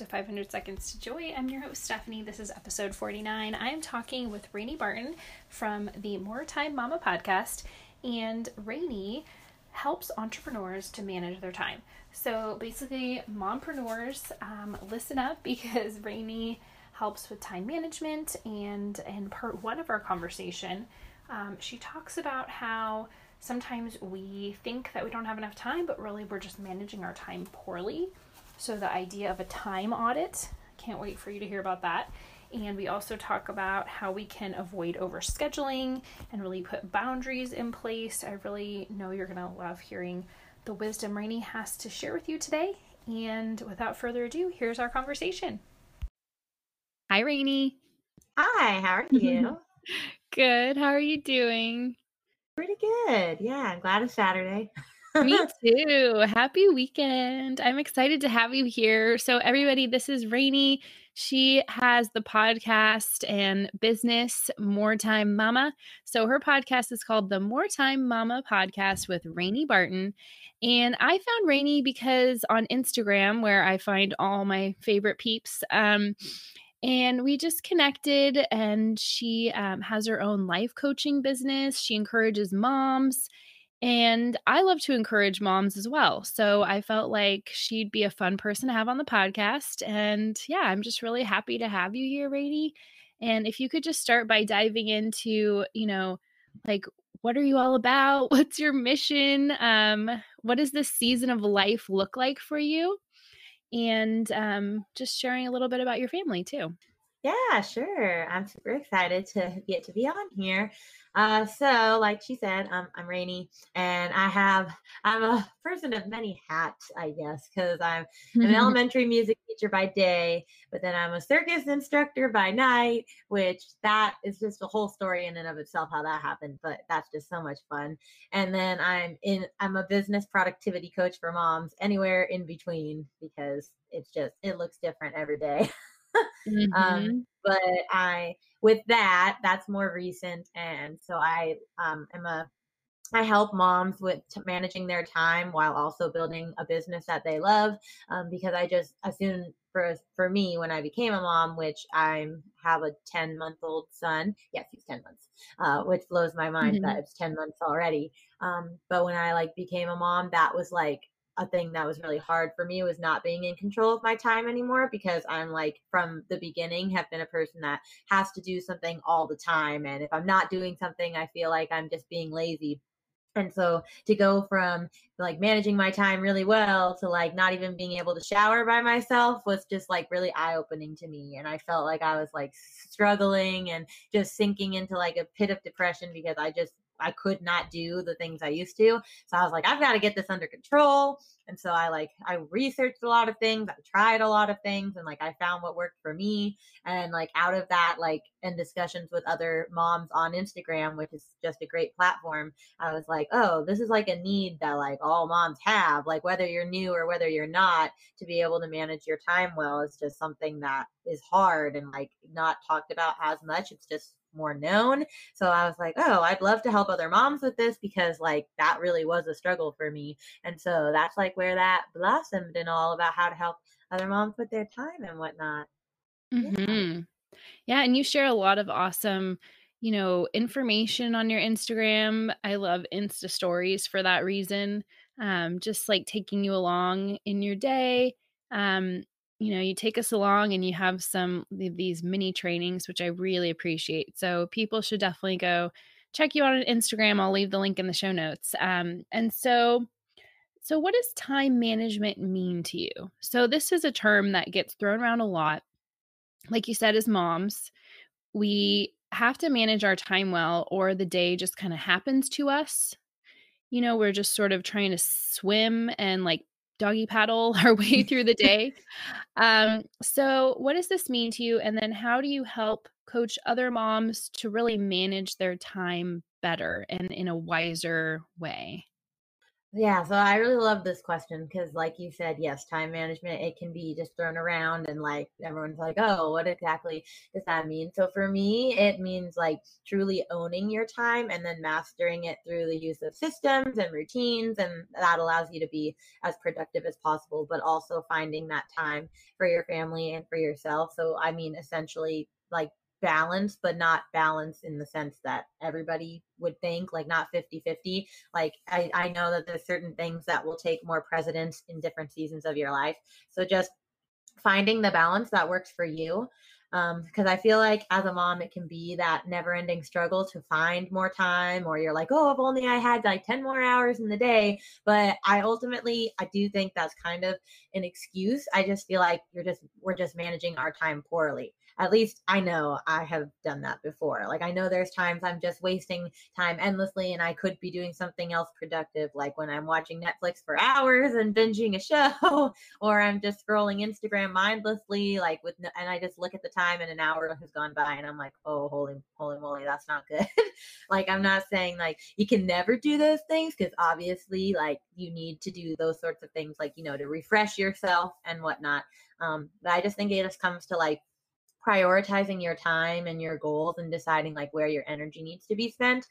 to 500 Seconds to Joy. I'm your host, Stephanie. This is episode 49. I am talking with Rainy Barton from the More Time Mama podcast, and Rainy helps entrepreneurs to manage their time. So basically, mompreneurs, um, listen up because Rainy helps with time management, and in part one of our conversation, um, she talks about how sometimes we think that we don't have enough time, but really we're just managing our time poorly. So, the idea of a time audit, can't wait for you to hear about that. And we also talk about how we can avoid overscheduling and really put boundaries in place. I really know you're going to love hearing the wisdom Rainy has to share with you today. And without further ado, here's our conversation. Hi, Rainy. Hi, how are you? Good. How are you doing? Pretty good. Yeah, I'm glad it's Saturday. Me too. Happy weekend. I'm excited to have you here. So, everybody, this is Rainy. She has the podcast and business More Time Mama. So, her podcast is called the More Time Mama Podcast with Rainy Barton. And I found Rainy because on Instagram, where I find all my favorite peeps, um, and we just connected and she um, has her own life coaching business she encourages moms and i love to encourage moms as well so i felt like she'd be a fun person to have on the podcast and yeah i'm just really happy to have you here Rainy. and if you could just start by diving into you know like what are you all about what's your mission um, what does this season of life look like for you and um, just sharing a little bit about your family too. Yeah, sure. I'm super excited to get to be on here. Uh, so, like she said, um, I'm Rainy, and I have I'm a person of many hats, I guess, because I'm an elementary music teacher by day, but then I'm a circus instructor by night, which that is just a whole story in and of itself how that happened. But that's just so much fun. And then I'm in I'm a business productivity coach for moms, anywhere in between, because it's just it looks different every day. Mm-hmm. um, but I, with that, that's more recent, and so I um, am a I help moms with t- managing their time while also building a business that they love. Um, because I just assume for for me when I became a mom, which I have a ten month old son. Yes, he's ten months, uh, which blows my mind mm-hmm. that it's ten months already. Um, but when I like became a mom, that was like a thing that was really hard for me was not being in control of my time anymore because I'm like from the beginning have been a person that has to do something all the time and if I'm not doing something I feel like I'm just being lazy and so to go from like managing my time really well to like not even being able to shower by myself was just like really eye opening to me. And I felt like I was like struggling and just sinking into like a pit of depression because I just I could not do the things I used to. So I was like, I've got to get this under control. And so I like I researched a lot of things, I tried a lot of things, and like I found what worked for me. And like out of that, like in discussions with other moms on Instagram, which is just a great platform, I was like, oh, this is like a need that like all moms have, like whether you're new or whether you're not, to be able to manage your time well is just something that is hard and like not talked about as much. It's just more known. So I was like, oh, I'd love to help other moms with this because like that really was a struggle for me. And so that's like where that blossomed and all about how to help other moms with their time and whatnot. Mm-hmm. Yeah. yeah. And you share a lot of awesome, you know, information on your Instagram. I love Insta stories for that reason. Um, just like taking you along in your day. Um, you know, you take us along and you have some these mini trainings, which I really appreciate. So people should definitely go check you out on Instagram. I'll leave the link in the show notes. Um, and so, so what does time management mean to you? So this is a term that gets thrown around a lot. Like you said, as moms, we have to manage our time well, or the day just kind of happens to us. You know, we're just sort of trying to swim and like doggy paddle our way through the day. Um, so, what does this mean to you? And then, how do you help coach other moms to really manage their time better and in a wiser way? Yeah, so I really love this question because, like you said, yes, time management, it can be just thrown around and like everyone's like, oh, what exactly does that mean? So for me, it means like truly owning your time and then mastering it through the use of systems and routines. And that allows you to be as productive as possible, but also finding that time for your family and for yourself. So, I mean, essentially, like balance, but not balance in the sense that everybody would think, like not 50 50. Like, I, I know that there's certain things that will take more precedence in different seasons of your life. So, just finding the balance that works for you. Because um, I feel like as a mom, it can be that never ending struggle to find more time, or you're like, oh, if only I had like 10 more hours in the day. But I ultimately, I do think that's kind of an excuse. I just feel like you're just, we're just managing our time poorly at least I know I have done that before. Like I know there's times I'm just wasting time endlessly and I could be doing something else productive, like when I'm watching Netflix for hours and binging a show, or I'm just scrolling Instagram mindlessly, like with, and I just look at the time and an hour has gone by and I'm like, oh, holy, holy moly, that's not good. like I'm not saying like you can never do those things because obviously like you need to do those sorts of things, like, you know, to refresh yourself and whatnot. Um, but I just think it just comes to like prioritizing your time and your goals and deciding like where your energy needs to be spent.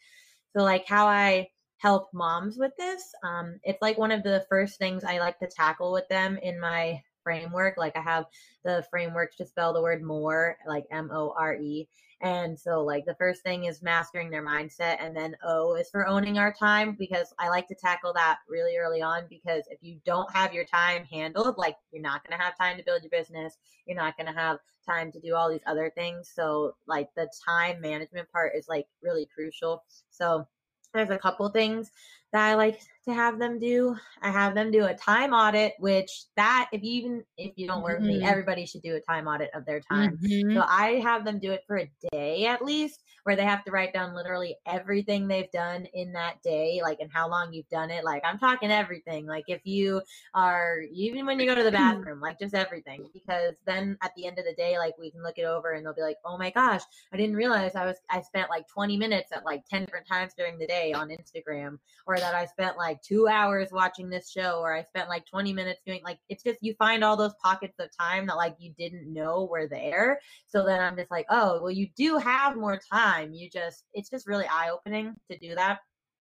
So like how I help moms with this, um, it's like one of the first things I like to tackle with them in my framework. Like I have the framework to spell the word more, like M O R E. And so, like, the first thing is mastering their mindset, and then O is for owning our time because I like to tackle that really early on. Because if you don't have your time handled, like, you're not going to have time to build your business, you're not going to have time to do all these other things. So, like, the time management part is like really crucial. So, there's a couple things that I like to have them do. I have them do a time audit, which that if you even if you don't work mm-hmm. with me, everybody should do a time audit of their time. Mm-hmm. So I have them do it for a day at least, where they have to write down literally everything they've done in that day, like and how long you've done it. Like I'm talking everything. Like if you are even when you go to the bathroom, like just everything. Because then at the end of the day, like we can look it over and they'll be like, Oh my gosh, I didn't realize I was I spent like 20 minutes at like 10 different times during the day on Instagram, or that I spent like two hours watching this show, or I spent like 20 minutes doing like it's just you find all those pockets of time that like you didn't know were there. So then I'm just like, oh, well, you do have more time. You just, it's just really eye opening to do that.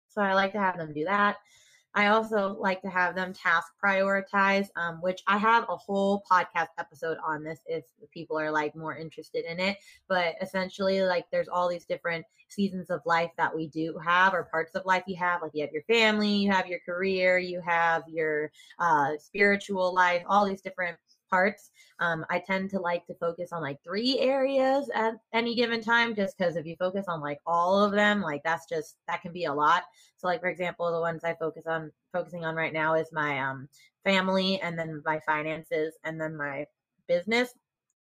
So I like to have them do that. I also like to have them task prioritize, um, which I have a whole podcast episode on this if people are like more interested in it. But essentially, like there's all these different seasons of life that we do have, or parts of life you have. Like you have your family, you have your career, you have your uh, spiritual life, all these different parts. Um, I tend to like to focus on like three areas at any given time, just because if you focus on like all of them, like that's just that can be a lot. So, like for example, the ones I focus on focusing on right now is my um, family, and then my finances, and then my business.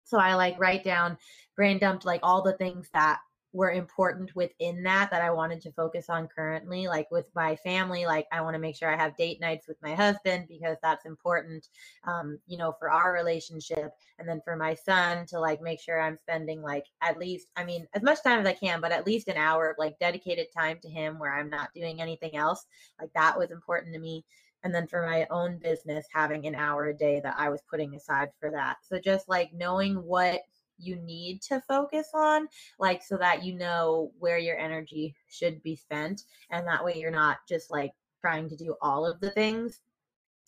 So I like write down, brain dumped like all the things that were important within that that I wanted to focus on currently. Like with my family, like I want to make sure I have date nights with my husband because that's important, um, you know, for our relationship. And then for my son to like make sure I'm spending like at least, I mean, as much time as I can, but at least an hour of like dedicated time to him where I'm not doing anything else. Like that was important to me. And then for my own business, having an hour a day that I was putting aside for that. So just like knowing what you need to focus on, like so that you know where your energy should be spent. And that way you're not just like trying to do all of the things.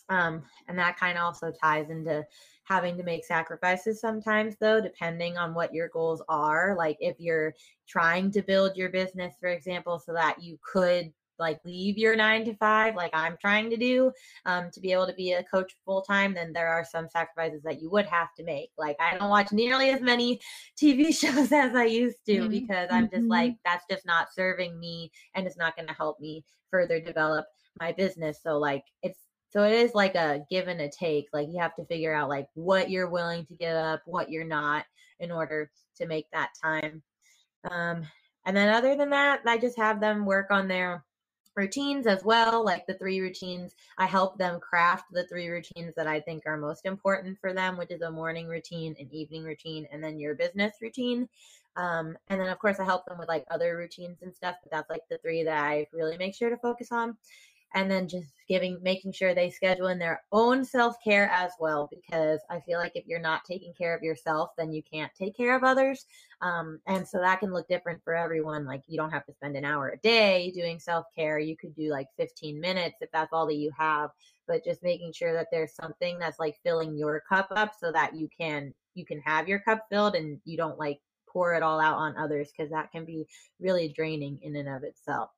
Um, and that kind of also ties into having to make sacrifices sometimes, though, depending on what your goals are. Like if you're trying to build your business, for example, so that you could like leave your nine to five like i'm trying to do um, to be able to be a coach full time then there are some sacrifices that you would have to make like i don't watch nearly as many tv shows as i used to mm-hmm. because i'm just like mm-hmm. that's just not serving me and it's not going to help me further develop my business so like it's so it is like a give and a take like you have to figure out like what you're willing to give up what you're not in order to make that time um, and then other than that i just have them work on their routines as well, like the three routines. I help them craft the three routines that I think are most important for them, which is a morning routine, an evening routine, and then your business routine. Um, and then, of course, I help them with like other routines and stuff, but that's like the three that I really make sure to focus on. And then just giving making sure they schedule in their own self-care as well because i feel like if you're not taking care of yourself then you can't take care of others. Um, and so that can look different for everyone like you don't have to spend an hour a day doing self-care. You could do like 15 minutes if that's all that you have but just making sure that there's something that's like filling your cup up so that you can you can have your cup filled and you don't like pour it all out on others because that can be really draining in and of itself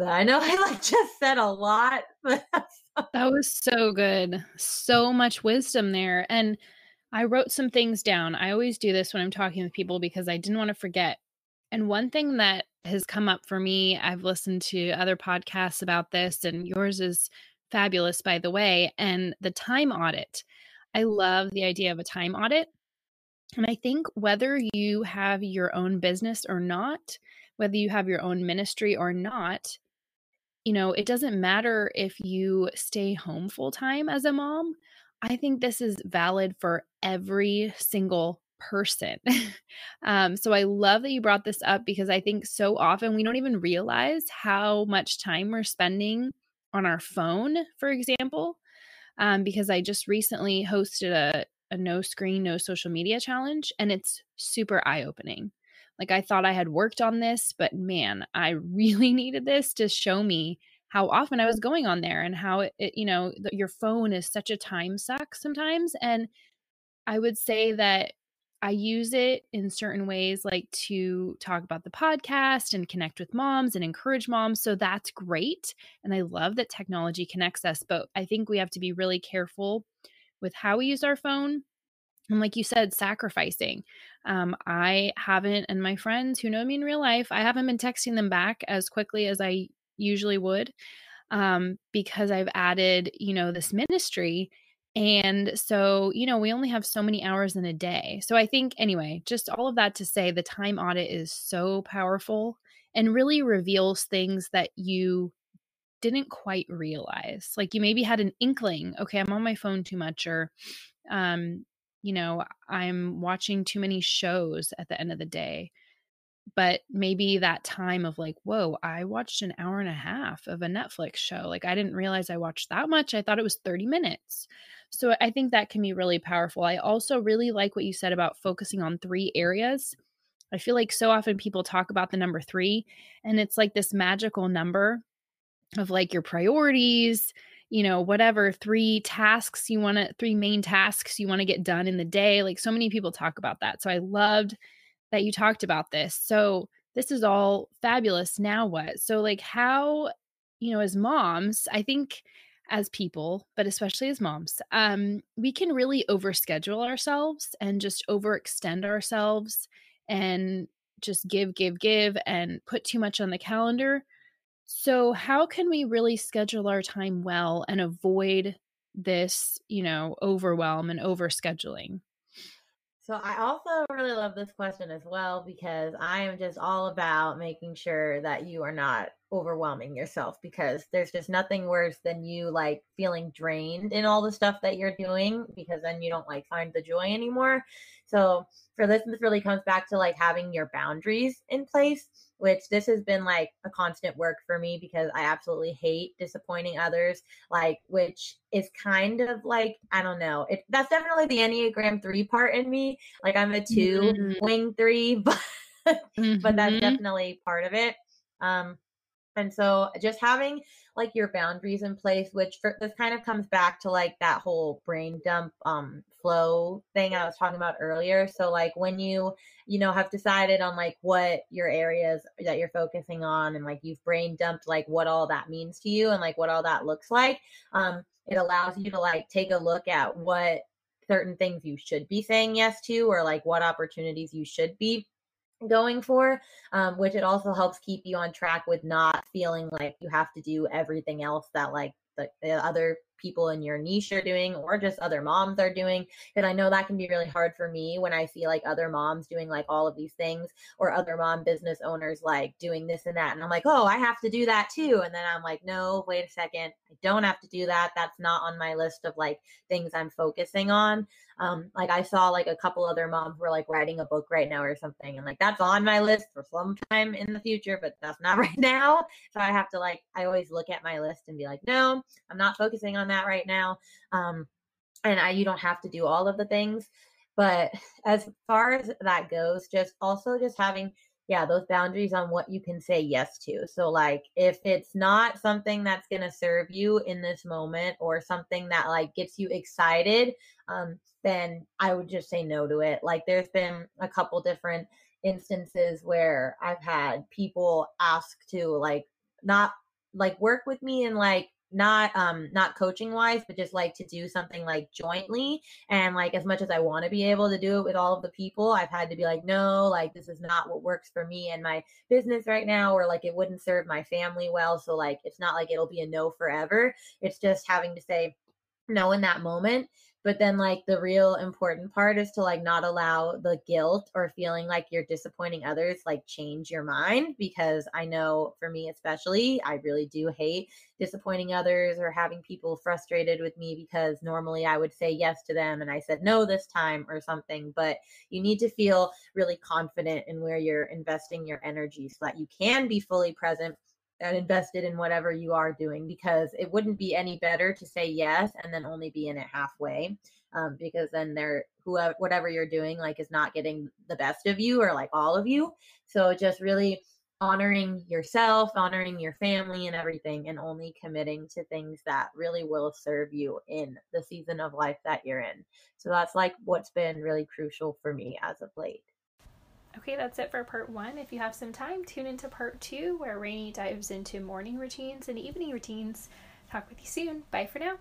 I know I like just said a lot, but that was so good. So much wisdom there. And I wrote some things down. I always do this when I'm talking with people because I didn't want to forget. And one thing that has come up for me, I've listened to other podcasts about this, and yours is fabulous, by the way, and the time audit. I love the idea of a time audit. And I think whether you have your own business or not, whether you have your own ministry or not, you know, it doesn't matter if you stay home full time as a mom. I think this is valid for every single person. um, so I love that you brought this up because I think so often we don't even realize how much time we're spending on our phone, for example. Um, because I just recently hosted a, a no screen, no social media challenge, and it's super eye opening. Like I thought I had worked on this, but man, I really needed this to show me how often I was mm-hmm. going on there and how it, it you know, the, your phone is such a time suck sometimes. And I would say that I use it in certain ways, like to talk about the podcast and connect with moms and encourage moms. So that's great. And I love that technology connects us. But I think we have to be really careful with how we use our phone and like you said, sacrificing. Um, I haven't, and my friends who know me in real life, I haven't been texting them back as quickly as I usually would um, because I've added, you know, this ministry. And so, you know, we only have so many hours in a day. So I think, anyway, just all of that to say the time audit is so powerful and really reveals things that you didn't quite realize. Like you maybe had an inkling, okay, I'm on my phone too much, or um, you know, I'm watching too many shows at the end of the day. But maybe that time of like, whoa, I watched an hour and a half of a Netflix show. Like, I didn't realize I watched that much. I thought it was 30 minutes. So I think that can be really powerful. I also really like what you said about focusing on three areas. I feel like so often people talk about the number three, and it's like this magical number of like your priorities you know, whatever three tasks you want to, three main tasks you want to get done in the day. Like so many people talk about that. So I loved that you talked about this. So this is all fabulous. Now what? So, like, how, you know, as moms, I think as people, but especially as moms, um, we can really overschedule ourselves and just overextend ourselves and just give, give, give and put too much on the calendar so, how can we really schedule our time well and avoid this, you know, overwhelm and overscheduling? So I also really love this question as well because I am just all about making sure that you are not overwhelming yourself because there's just nothing worse than you like feeling drained in all the stuff that you're doing because then you don't like find the joy anymore. So for this, this really comes back to like having your boundaries in place which this has been like a constant work for me because I absolutely hate disappointing others, like which is kind of like I don't know. It that's definitely the Enneagram 3 part in me. Like I'm a 2 mm-hmm. wing 3, but mm-hmm. but that's mm-hmm. definitely part of it. Um and so just having like your boundaries in place, which for, this kind of comes back to like that whole brain dump um flow thing I was talking about earlier. So like when you, you know, have decided on like what your areas that you're focusing on and like you've brain dumped like what all that means to you and like what all that looks like, um, it allows you to like take a look at what certain things you should be saying yes to or like what opportunities you should be going for, um, which it also helps keep you on track with not feeling like you have to do everything else that like the, the other people in your niche are doing or just other moms are doing. Because I know that can be really hard for me when I see like other moms doing like all of these things or other mom business owners like doing this and that. And I'm like, oh, I have to do that too. And then I'm like, no, wait a second. I don't have to do that. That's not on my list of like things I'm focusing on. Um, like I saw like a couple other moms were like writing a book right now or something, and like that's on my list for some time in the future, but that's not right now. So I have to like I always look at my list and be like, no, I'm not focusing on that right now. Um, and I you don't have to do all of the things, but as far as that goes, just also just having yeah, those boundaries on what you can say yes to. So, like, if it's not something that's going to serve you in this moment or something that like gets you excited, um, then I would just say no to it. Like, there's been a couple different instances where I've had people ask to like not like work with me and like not um not coaching wise but just like to do something like jointly and like as much as i want to be able to do it with all of the people i've had to be like no like this is not what works for me and my business right now or like it wouldn't serve my family well so like it's not like it'll be a no forever. It's just having to say no in that moment but then like the real important part is to like not allow the guilt or feeling like you're disappointing others like change your mind because i know for me especially i really do hate disappointing others or having people frustrated with me because normally i would say yes to them and i said no this time or something but you need to feel really confident in where you're investing your energy so that you can be fully present and invested in whatever you are doing because it wouldn't be any better to say yes and then only be in it halfway um, because then they're whoever whatever you're doing like is not getting the best of you or like all of you. So just really honoring yourself honoring your family and everything and only committing to things that really will serve you in the season of life that you're in. So that's like what's been really crucial for me as of late Okay, that's it for part one. If you have some time, tune into part two where Rainy dives into morning routines and evening routines. Talk with you soon. Bye for now.